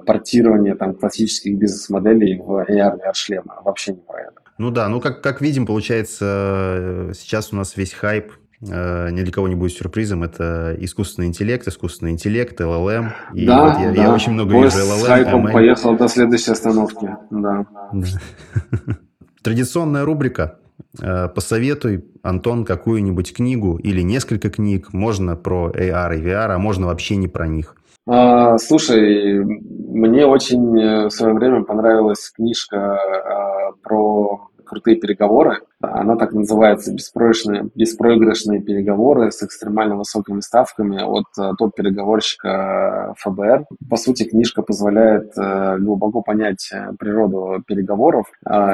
портирование там, классических бизнес-моделей в AR, VR шлемы. Вообще не про это. Ну да, ну как, как видим, получается, сейчас у нас весь хайп э, ни для кого не будет сюрпризом, это искусственный интеллект, искусственный интеллект, LLM. И да, вот я, да. я очень много Поезд вижу LLM. с хайпом ML. поехал до следующей остановки, да. Традиционная рубрика. Э, посоветуй, Антон, какую-нибудь книгу или несколько книг. Можно про AR и VR, а можно вообще не про них. А, слушай, мне очень э, в свое время понравилась книжка а, про крутые переговоры. Она так называется «Беспроигрышные, беспроигрышные переговоры с экстремально высокими ставками» от э, топ-переговорщика ФБР. По сути, книжка позволяет э, глубоко понять э, природу переговоров.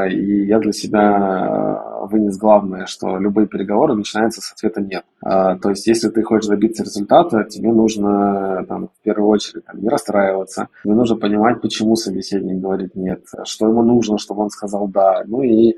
И я для себя вынес главное, что любые переговоры начинаются с ответа «нет». То есть, если ты хочешь добиться результата, тебе нужно там, в первую очередь там, не расстраиваться, тебе нужно понимать, почему собеседник говорит «нет», что ему нужно, чтобы он сказал «да». Ну и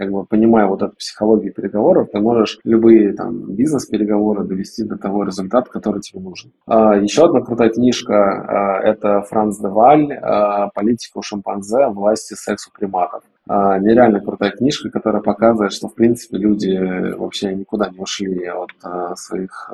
как бы понимая вот эту психологию переговоров, ты можешь любые там бизнес-переговоры довести до того результата, который тебе нужен. А, еще одна крутая книжка а, – это Франц Деваль а, «Политика у шимпанзе. Власти сексу приматов». А, нереально крутая книжка, которая показывает, что, в принципе, люди вообще никуда не ушли от своих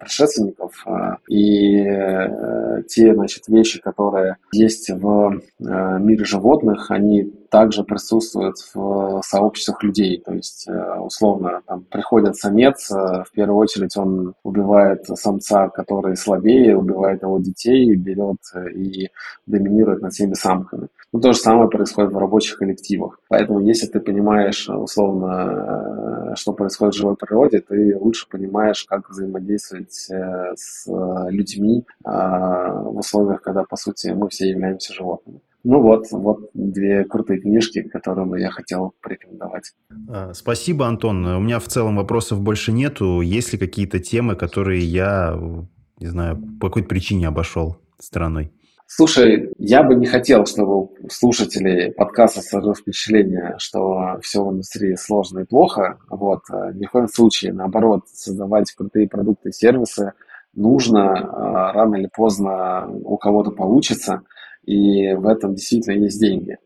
предшественников. И э, те, значит, вещи, которые есть в мире животных, они также присутствуют в сообществах людей. То есть, э, условно, там приходит самец, в первую очередь он убивает самца, который слабее, убивает его детей, берет и доминирует над всеми самками. Ну, то же самое происходит в рабочих коллективах. Поэтому, если ты понимаешь, условно, э, что происходит в живой природе, ты лучше понимаешь, как взаимодействовать э, с людьми в условиях, когда, по сути, мы все являемся животными. Ну вот, вот две крутые книжки, которые бы я хотел порекомендовать. А, спасибо, Антон. У меня в целом вопросов больше нету. Есть ли какие-то темы, которые я, не знаю, по какой-то причине обошел стороной? Слушай, я бы не хотел, чтобы слушатели подкаста сложилось впечатление, что все в индустрии сложно и плохо. Вот. Э, ни в коем случае, наоборот, создавать крутые продукты и сервисы нужно, э, рано или поздно у кого-то получится, и в этом действительно есть деньги.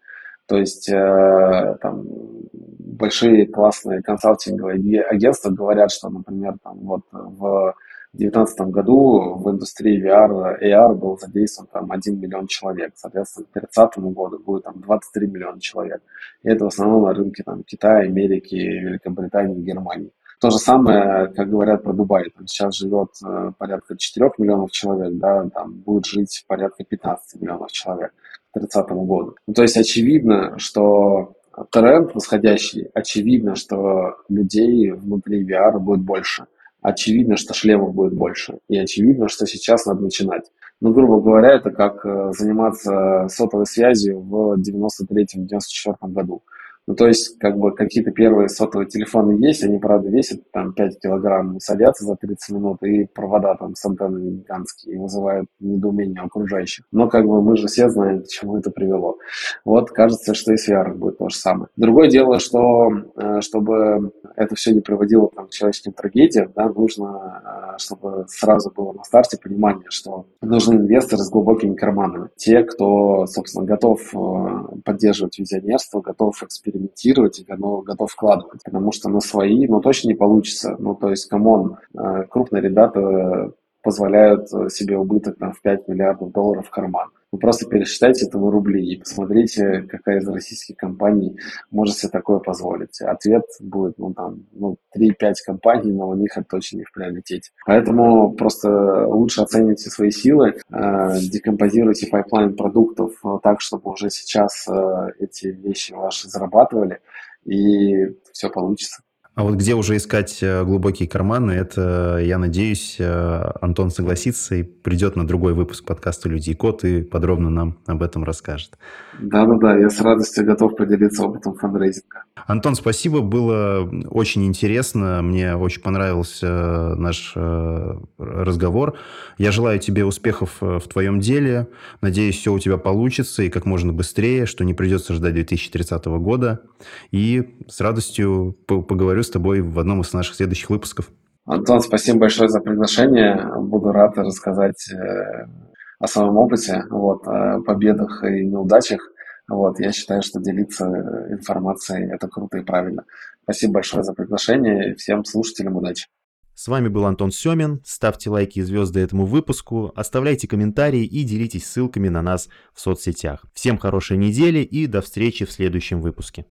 То есть э, там, большие классные консалтинговые агентства говорят, что, например, там, вот в 2019 году в индустрии VR, AR был задействован там 1 миллион человек. Соответственно, к 2030 году будет там 23 миллиона человек. И это в основном на рынке там, Китая, Америки, Великобритании, Германии. То же самое, как говорят про Дубай. Там сейчас живет э, порядка 4 миллионов человек, да, там будет жить порядка 15 миллионов человек к 30 году. Ну, то есть очевидно, что тренд восходящий, очевидно, что людей внутри VR будет больше – очевидно, что шлемов будет больше. И очевидно, что сейчас надо начинать. Ну, грубо говоря, это как э, заниматься сотовой связью в 93-94 году. Ну, то есть, как бы, какие-то первые сотовые телефоны есть, они, правда, весят там 5 килограмм, садятся за 30 минут, и провода там с антеннами гигантские, вызывают недоумение окружающих. Но, как бы, мы же все знаем, к чему это привело. Вот, кажется, что и с VR будет то же самое. Другое дело, что, э, чтобы это все не приводило там, к человеческим трагедиям, да, нужно, э, чтобы сразу было на старте понимание, что нужны инвесторы с глубокими карманами. Те, кто, собственно, готов э, поддерживать визионерство, готов экспериментировать экспериментировать и готов, готов вкладывать, потому что на свои, ну, точно не получится. Ну, то есть, come on, э, крупные ребята позволяют себе убыток там, в 5 миллиардов долларов в карман. Вы просто пересчитайте это в рубли и посмотрите, какая из российских компаний может себе такое позволить. Ответ будет, ну, там, ну, 3-5 компаний, но у них это точно не в приоритете. Поэтому просто лучше оцените свои силы, э, декомпозируйте пайплайн продуктов так, чтобы уже сейчас э, эти вещи ваши зарабатывали, и все получится. А вот где уже искать э, глубокие карманы, это, я надеюсь, э, Антон согласится и придет на другой выпуск подкаста «Люди и кот» и подробно нам об этом расскажет. Да-да-да, я с радостью готов поделиться опытом фандрейзинга. Антон, спасибо, было очень интересно, мне очень понравился э, наш разговор. Я желаю тебе успехов в твоем деле, надеюсь, все у тебя получится и как можно быстрее, что не придется ждать 2030 года. И с радостью поговорю с тобой в одном из наших следующих выпусков. Антон, спасибо большое за приглашение. Буду рад рассказать э, о своем опыте, вот, о победах и неудачах. Вот, я считаю, что делиться информацией – это круто и правильно. Спасибо большое за приглашение. Всем слушателям удачи. С вами был Антон Семин. Ставьте лайки и звезды этому выпуску, оставляйте комментарии и делитесь ссылками на нас в соцсетях. Всем хорошей недели и до встречи в следующем выпуске.